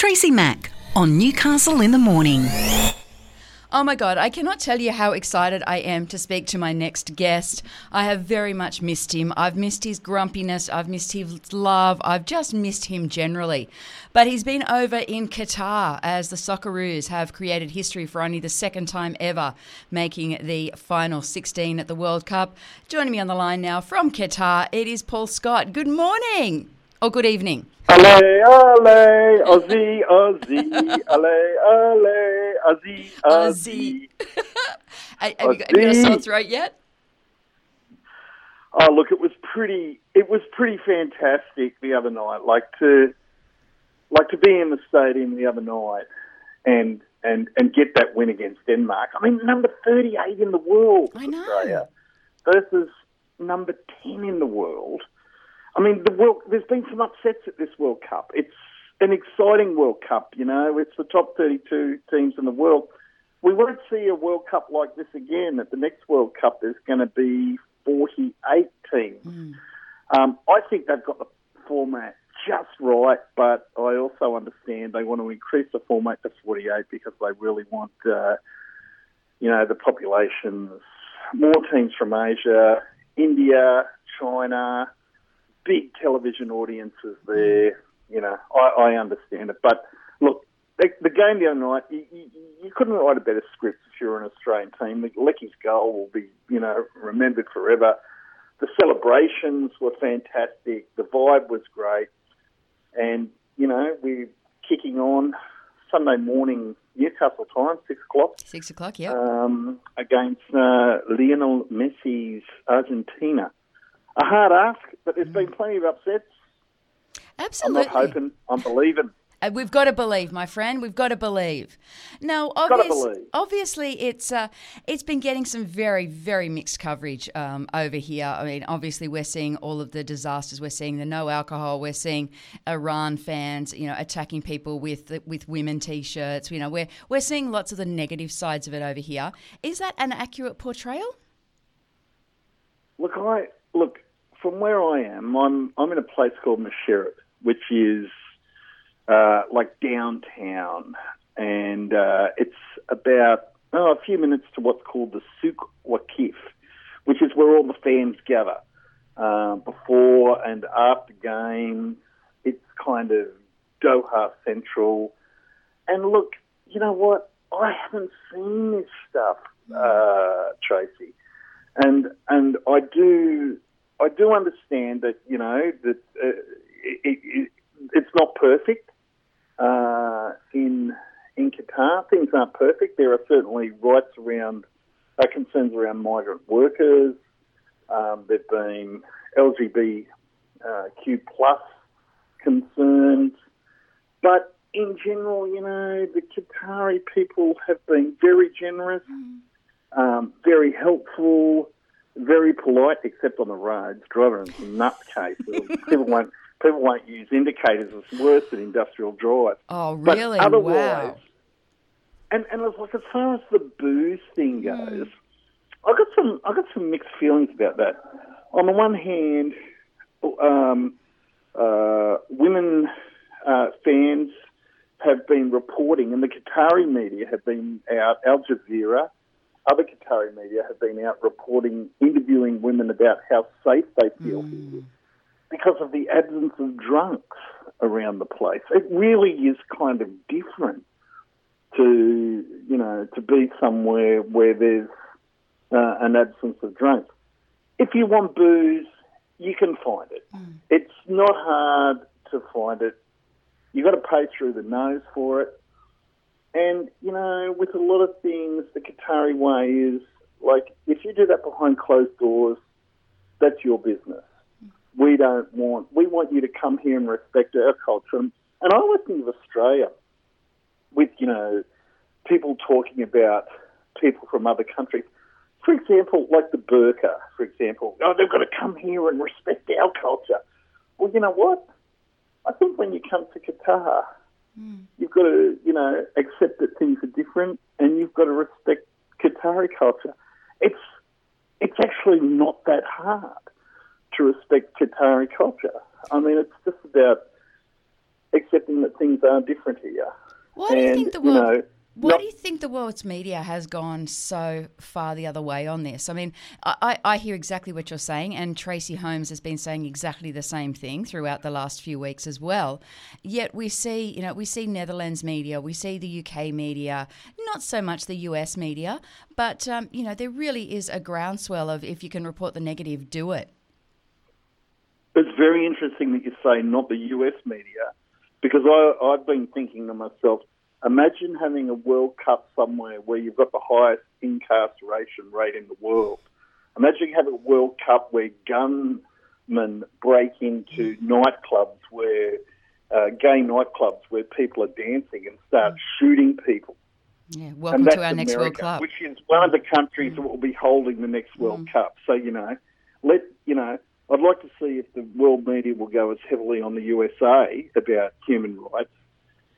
Tracy Mack on Newcastle in the Morning. Oh my God, I cannot tell you how excited I am to speak to my next guest. I have very much missed him. I've missed his grumpiness, I've missed his love, I've just missed him generally. But he's been over in Qatar as the Socceroos have created history for only the second time ever, making the final 16 at the World Cup. Joining me on the line now from Qatar, it is Paul Scott. Good morning or good evening. Ale, ale, Aussie, Aussie, ale, ale, Aussie, Aussie. have, you got, have you got a sore throat yet? Oh, look, it was pretty. It was pretty fantastic the other night. Like to, like to be in the stadium the other night, and and and get that win against Denmark. I mean, number thirty-eight in the world, I know. Australia, versus number ten in the world. I mean, the world. There's been some upsets at this World Cup. It's an exciting World Cup. You know, it's the top 32 teams in the world. We won't see a World Cup like this again. At the next World Cup, there's going to be 48 teams. Mm. Um, I think they've got the format just right, but I also understand they want to increase the format to 48 because they really want, uh, you know, the populations, more teams from Asia, India, China, big television audiences there. You know, I, I understand it. But look, the, the game the other night, you, you, you couldn't write a better script if you're an Australian team. Leckie's goal will be, you know, remembered forever. The celebrations were fantastic. The vibe was great. And, you know, we're kicking on Sunday morning, Newcastle time, 6 o'clock. Six o'clock, yeah. Um, against uh, Lionel Messi's Argentina. A hard ask, but there's been plenty of upsets. Absolutely. I'm hoping, I'm believing. Uh, We've got to believe, my friend. We've got to believe. Now, obvious, obviously, it's uh, it's been getting some very, very mixed coverage um, over here. I mean, obviously, we're seeing all of the disasters. We're seeing the no alcohol. We're seeing Iran fans, you know, attacking people with with women t-shirts. You know, we're we're seeing lots of the negative sides of it over here. Is that an accurate portrayal? Look, I look from where I am. I'm I'm in a place called Msheireb, which is uh, like downtown, and uh, it's about oh, a few minutes to what's called the Souk Waqif, which is where all the fans gather uh, before and after games. It's kind of Doha Central, and look, you know what? I haven't seen this stuff, uh, Tracy, and and I do I do understand that you know that uh, it, it, it's not perfect uh, in in Qatar. Things aren't perfect. There are certainly rights around uh, concerns around migrant workers. Um, there've been LGBTQ plus concerns, but in general, you know, the Qatari people have been very generous, um, very helpful, very polite, except on the roads. Driving is nutcases. people won't people won't use indicators. It's worse than industrial drive. Oh, But really? otherwise, wow. and and it's like as far as the booze thing goes, I got some I got some mixed feelings about that. On the one hand, um, uh, women uh, fans have been reporting, and the Qatari media have been out. Al Jazeera, other Qatari media have been out reporting, interviewing women about how safe they feel because of the absence of drunks around the place. It really is kind of different to you know to be somewhere where there's uh, an absence of drunks. If you want booze, you can find it. It's not hard to find it. You've got to pay through the nose for it. And, you know, with a lot of things, the Qatari way is like, if you do that behind closed doors, that's your business. We don't want, we want you to come here and respect our culture. And I always think of Australia with, you know, people talking about people from other countries. For example, like the burqa, for example. Oh, they've got to come here and respect our culture. Well, you know what? I think when you come to Qatar, Mm. you've got to, you know, accept that things are different, and you've got to respect Qatari culture. It's it's actually not that hard to respect Qatari culture. I mean, it's just about accepting that things are different here. Why do you think the you world? know, why do you think the world's media has gone so far the other way on this? I mean, I, I hear exactly what you're saying, and Tracy Holmes has been saying exactly the same thing throughout the last few weeks as well. Yet we see, you know, we see Netherlands media, we see the UK media, not so much the US media, but um, you know, there really is a groundswell of if you can report the negative, do it. It's very interesting that you say not the US media, because I, I've been thinking to myself, imagine having a World Cup somewhere where you've got the highest incarceration rate in the world. Imagine having a World Cup where gunmen break into nightclubs where uh, gay nightclubs where people are dancing and start shooting people. Yeah, welcome to our next World Cup. which is one of the countries that will be holding the next World Cup. So you know, let you know. I'd like to see if the world media will go as heavily on the USA about human rights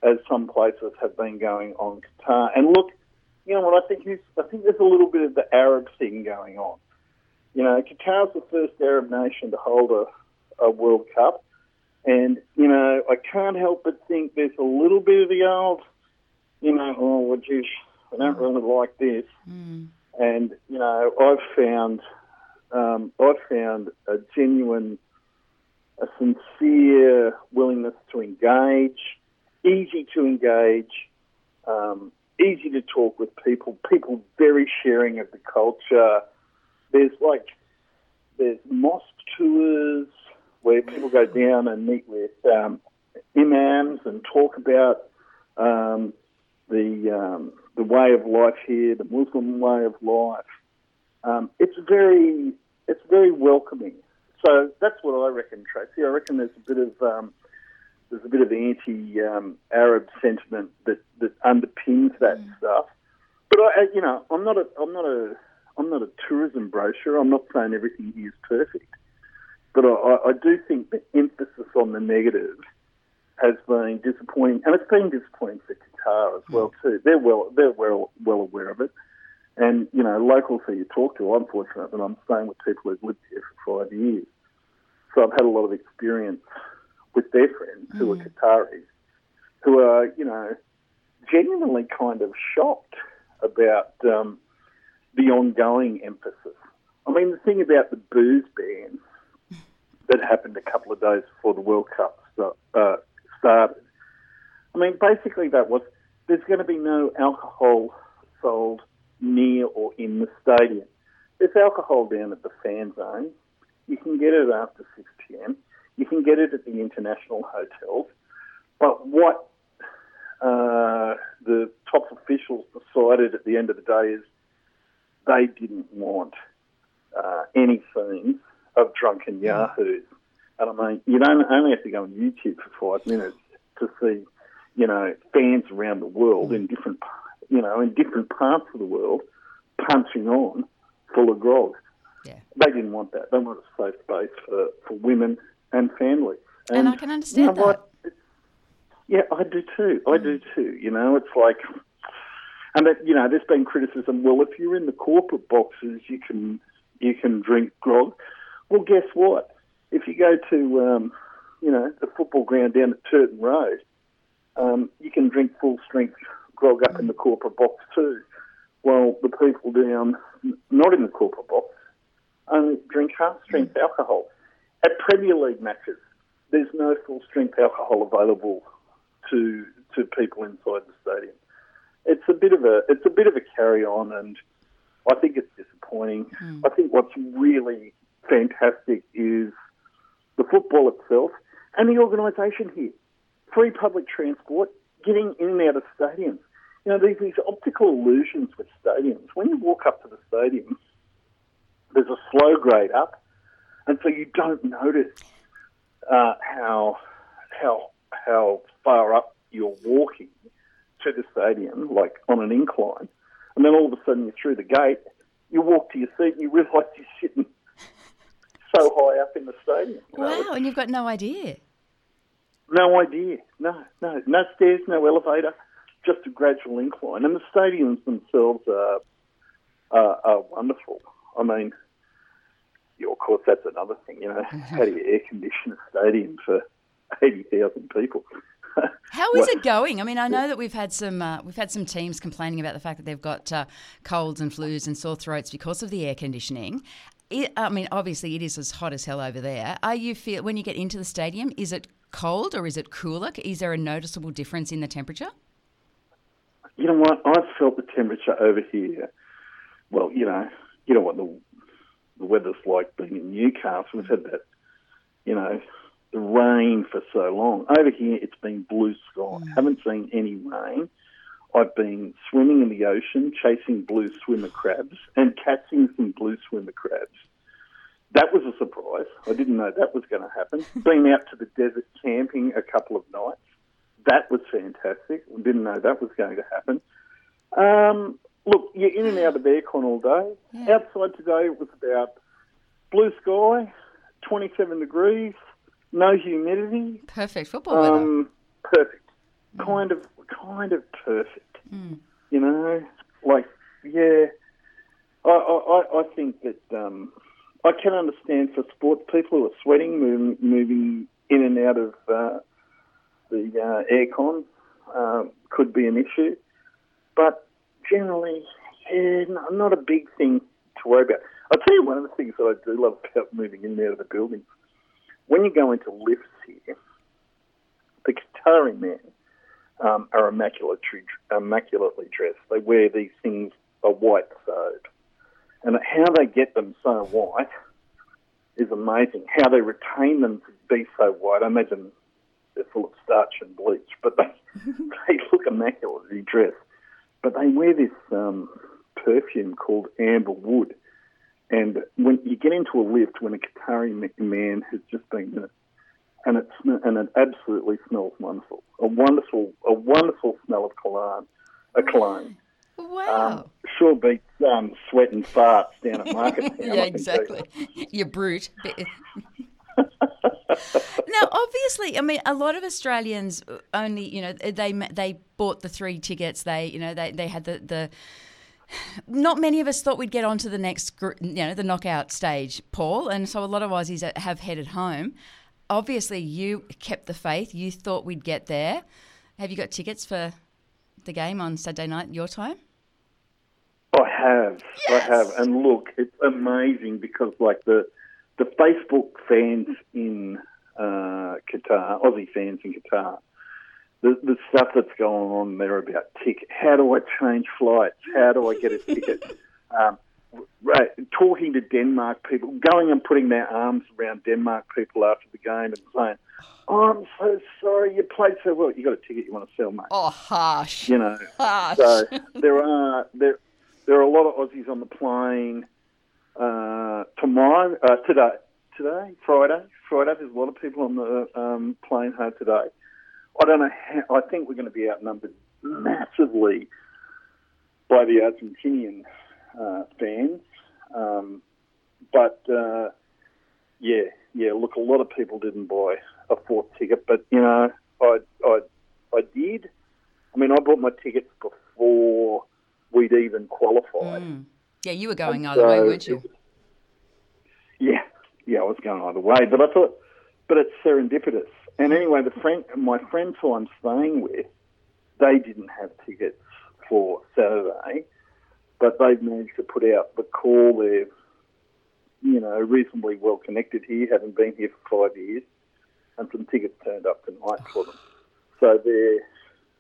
as some places have been going on Qatar. And look, you know what I think is I think there's a little bit of the Arab thing going on. You know, Qatar's the first Arab nation to hold a, a World Cup, and you know I can't help but think there's a little bit of the old you know, oh, well, geez, I don't really like this. And, you know, I've found, um, I've found a genuine, a sincere willingness to engage, easy to engage, um, easy to talk with people, people very sharing of the culture. There's like, there's mosque tours where people go down and meet with um, imams and talk about um, the um, the way of life here, the Muslim way of life. Um, it's very it's very welcoming. So that's what I reckon, Tracy. I reckon there's a bit of um, there's a bit of anti-Arab um, sentiment that, that underpins that mm. stuff. But I, you know, I'm not a I'm not a I'm not a tourism brochure. I'm not saying everything here is perfect, but I, I I do think the emphasis on the negative has been disappointing, and it's been disappointing for Qatar as well mm. too. They're well they're well well aware of it, and you know locals who you talk to. I'm fortunate that I'm staying with people who've lived here for five years, so I've had a lot of experience with their friends who are Qataris, who are you know genuinely kind of shocked about um, the ongoing emphasis. I mean, the thing about the booze ban that happened a couple of days before the World Cup uh, started. I mean, basically that was there's going to be no alcohol sold near or in the stadium. There's alcohol down at the fan zone. You can get it after 6 p.m. You can get it at the international hotels. But what uh, the top officials decided at the end of the day is they didn't want uh, any scenes of drunken yahoos. And I mean, you don't only have to go on YouTube for five minutes to see, you know, fans around the world in different, you know, in different parts of the world punching on full of grog. Yeah. They didn't want that. They wanted a safe space for, for women and family. And I can understand you know that. Yeah, I do too. I do too. You know, it's like, and that you know, there's been criticism. Well, if you're in the corporate boxes, you can you can drink grog. Well, guess what? If you go to um, you know the football ground down at Turton Road, um, you can drink full strength grog up in the corporate box too. Well, the people down not in the corporate box only drink half strength alcohol. At Premier League matches, there's no full strength alcohol available to to people inside the stadium. It's a bit of a it's a bit of a carry on, and I think it's disappointing. Hmm. I think what's really fantastic is the football itself and the organisation here. Free public transport, getting in and out of stadiums. You know, these, these optical illusions with stadiums. When you walk up to the stadium, there's a slow grade up, and so you don't notice uh, how how how far up you're walking to the stadium, like on an incline, and then all of a sudden you're through the gate. You walk to your seat and you realise you're sitting so high up in the stadium. you know. Wow, and you've got no idea. No idea. No, no, no stairs, no elevator, just a gradual incline. And the stadiums themselves are are, are wonderful. I mean, of course, that's another thing. You know, how do you air condition a stadium for eighty thousand people? How is it going? I mean, I know that we've had some uh, we've had some teams complaining about the fact that they've got uh, colds and flus and sore throats because of the air conditioning. It, I mean, obviously, it is as hot as hell over there. Are you feel when you get into the stadium? Is it cold or is it cooler? Is there a noticeable difference in the temperature? You know what? I've felt the temperature over here. Well, you know, you know what the the weather's like being in Newcastle. We've had that, you know, the rain for so long. Over here, it's been blue sky. Mm. Haven't seen any rain. I've been swimming in the ocean, chasing blue swimmer crabs, and catching some blue swimmer crabs. That was a surprise. I didn't know that was going to happen. Been out to the desert camping a couple of nights. That was fantastic. Didn't know that was going to happen. Um, look, you're in and out of aircon all day. Yeah. Outside today, it was about blue sky, 27 degrees, no humidity. Perfect football weather. Um, perfect. Mm. Kind of, kind of perfect. Mm. You know, like yeah. I I, I think that um, I can understand for sports people who are sweating, moving, moving in and out of uh, the uh, aircon uh, could be an issue, but generally, yeah, not a big thing to worry about. I'll tell you one of the things that I do love about moving in and out of the building when you go into lifts here, the Qatari men um, are immaculately, immaculately dressed. They wear these things a white thobe. And how they get them so white is amazing. How they retain them to be so white. I imagine they're full of starch and bleach, but they, they look immaculately dressed. But they wear this um, perfume called amber wood and when you get into a lift, when a Qatari man has just been in it, and it and it absolutely smells wonderful, a wonderful, a wonderful smell of cologne, a cologne. Wow. Um, sure beats um, sweat and farts down at Market yeah, exactly. You brute. now, obviously, I mean, a lot of Australians only, you know, they they bought the three tickets. They, you know, they, they had the the not many of us thought we'd get on to the next, group, you know, the knockout stage, Paul. And so a lot of Aussies have headed home. Obviously, you kept the faith. You thought we'd get there. Have you got tickets for the game on Saturday night, your time? Oh, I have. Yes. I have. And look, it's amazing because, like, the the Facebook fans in uh, Qatar, Aussie fans in Qatar, the, the stuff that's going on there about ticket. How do I change flights? How do I get a ticket? um, right, talking to Denmark people, going and putting their arms around Denmark people after the game and saying, oh, I'm so sorry, you played so well. You got a ticket you want to sell, mate. Oh, harsh. You know. Harsh. So there are there there are a lot of Aussies on the plane uh, tomorrow, uh, today, today, Friday. Friday, there's a lot of people on the um, plane home today. I don't know how, I think we're going to be outnumbered massively by the Argentinian uh, fans. Um, but uh, yeah, yeah. Look, a lot of people didn't buy a fourth ticket, but you know, I, I, I did. I mean, I bought my tickets before we'd even qualified. Mm. Yeah, you were going and either so way, weren't you? yeah, yeah, I was going either way, but I thought, but it's serendipitous and anyway, the friend, my friends who I'm staying with, they didn't have tickets for Saturday, but they've managed to put out the call. They're, you know, reasonably well connected here, having been here for five years, and some tickets turned up tonight for them. So they're,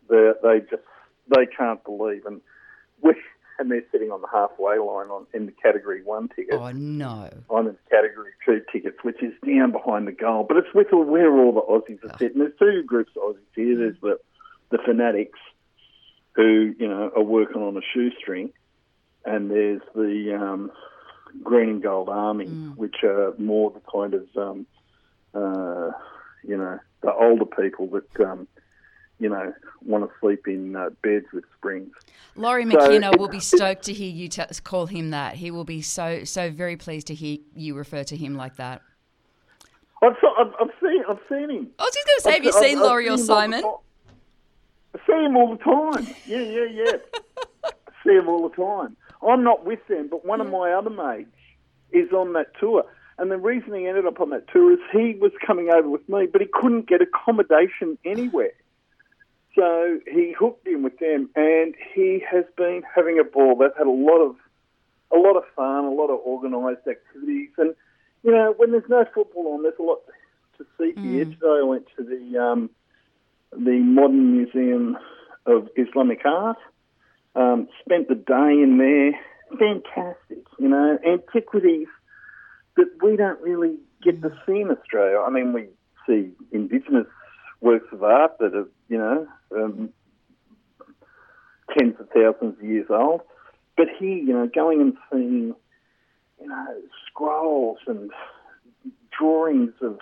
they're they just they can't believe, and we and they're sitting on the halfway line on in the Category One ticket. Oh no! I'm in the Category Two tickets, which is down behind the goal, but it's with where all the Aussies are oh. sitting. There's two groups of Aussies here. There's the the fanatics who you know are working on a shoestring, and there's the um, Green and Gold Army, mm. which are more the kind of um, uh, you know the older people that. Um, you know, want to sleep in uh, beds with springs. Laurie McKenna so will be stoked to hear you t- call him that. He will be so so very pleased to hear you refer to him like that. I've, I've, I've seen I've seen him. I was just going to say, I've, have you seen I've, Laurie or Simon? I see him all the time. Yeah, yeah, yeah. I see him all the time. I'm not with them, but one yeah. of my other mates is on that tour. And the reason he ended up on that tour is he was coming over with me, but he couldn't get accommodation anywhere. So he hooked in with them, and he has been having a ball. They've had a lot of a lot of fun, a lot of organised activities, and you know when there's no football on, there's a lot to see here. Today I went to the um, the Modern Museum of Islamic Art. Um, spent the day in there. Fantastic, you know, antiquities that we don't really get to see in Australia. I mean, we see Indigenous works of art that are, you know, um, tens of thousands of years old. But here, you know, going and seeing, you know, scrolls and drawings of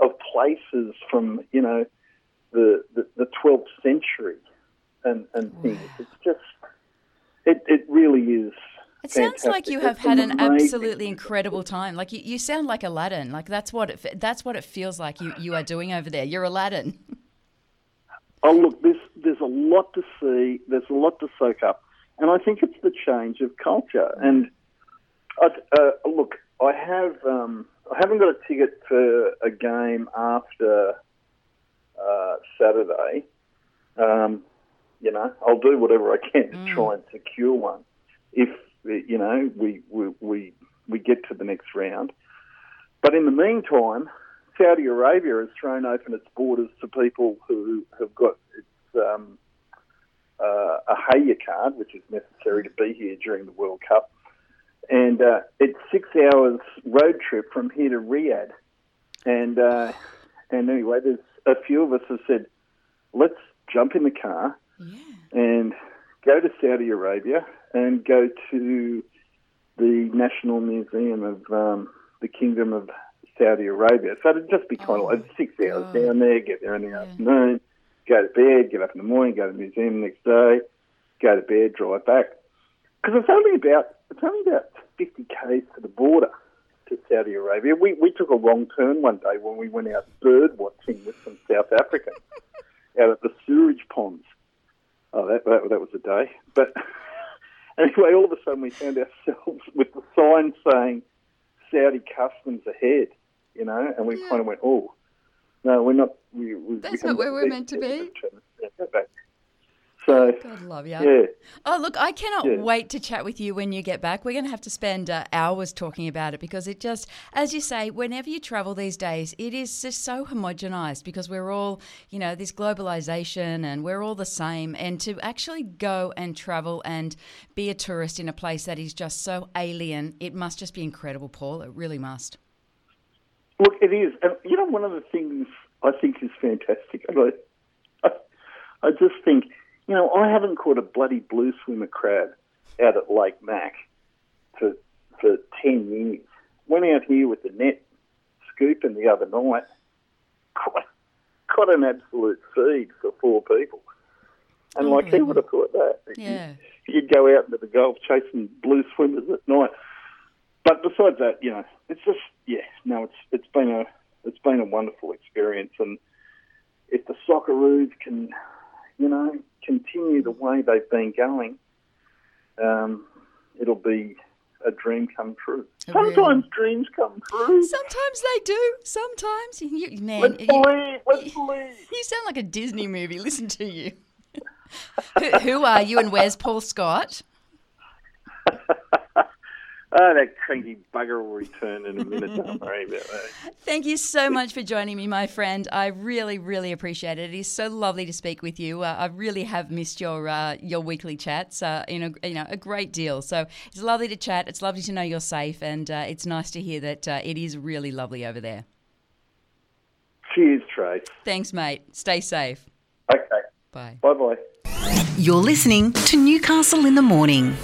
of places from, you know, the the, the 12th century and, and things. It's just, it, it really is. It sounds like you have It's had an amazing. absolutely incredible time. Like you, you sound like Aladdin. Like that's what it, that's what it feels like you, you are doing over there. You're Aladdin. Oh, look, there's, there's a lot to see. There's a lot to soak up. And I think it's the change of culture. And I, uh, look, I have um, I haven't got a ticket for a game after uh, Saturday. Um, you know, I'll do whatever I can to try and secure one. If you know we, we we we get to the next round. But in the meantime, Saudi Arabia has thrown open its borders to people who have got its, um, uh, a Hayya card, which is necessary to be here during the World Cup. And uh, it's six hours road trip from here to Riyadh. And uh, and anyway, there's a few of us have said, let's jump in the car Yeah. and go to Saudi Arabia and go to the National Museum of um, the Kingdom of Saudi Arabia. So it'd just be kind of like oh, six hours down there, get there in the afternoon, go to bed, get up in the morning, go to the museum the next day, go to bed, drive back. Because it's only about it's only about 50 k's to the border to Saudi Arabia. We we took a wrong turn one day when we went out bird watching with some South Africans out at the sewage ponds. Oh, that, that that was a day. But anyway, all of a sudden we found ourselves with the sign saying Saudi customs ahead, you know, and we kind of went, oh, no, we're not. We, we, That's we not where we're meant to be. Yeah. So God love you. yeah, Oh, look, I cannot Yeah. wait to chat with you when you get back. We're going to have to spend uh, hours talking about it because it just, as you say, whenever you travel these days, it is just so homogenized because we're all, you know, this globalization and we're all the same. And to actually go and travel and be a tourist in a place that is just so alien, it must just be incredible, Paul. It really must. Look, it is, and you know, one of the things I think is fantastic, and I, I, I just think, you know, I haven't caught a bloody blue swimmer crab out at Lake Mac for for ten years. Went out here with the net scooping the other night, caught, caught an absolute feed for four people, and like who would have thought that? Yeah. you'd go out into the Gulf chasing blue swimmers at night. But besides that, you know, it's just yeah, no, it's it's been a it's been a wonderful experience, and if the Socceroos can, you know, continue the way they've been going, um, it'll be a dream come true. Sometimes dreams come true. Sometimes they do. Sometimes. You, man, Let's you- believe. Let's believe. You sound like a Disney movie. Listen to you. who, who are you and where's Paul Scott? Oh, that cranky bugger will return in a minute. Don't worry about that. Thank you so much for joining me, my friend. I really, really appreciate it. It is so lovely to speak with you. Uh, I really have missed your uh, your weekly chats, uh, in a, you know, a great deal. So it's lovely to chat. It's lovely to know you're safe, and uh, it's nice to hear that uh, it is really lovely over there. Cheers, Trace. Thanks, mate. Stay safe. Okay. Bye. Bye bye. You're listening to Newcastle in the Morning.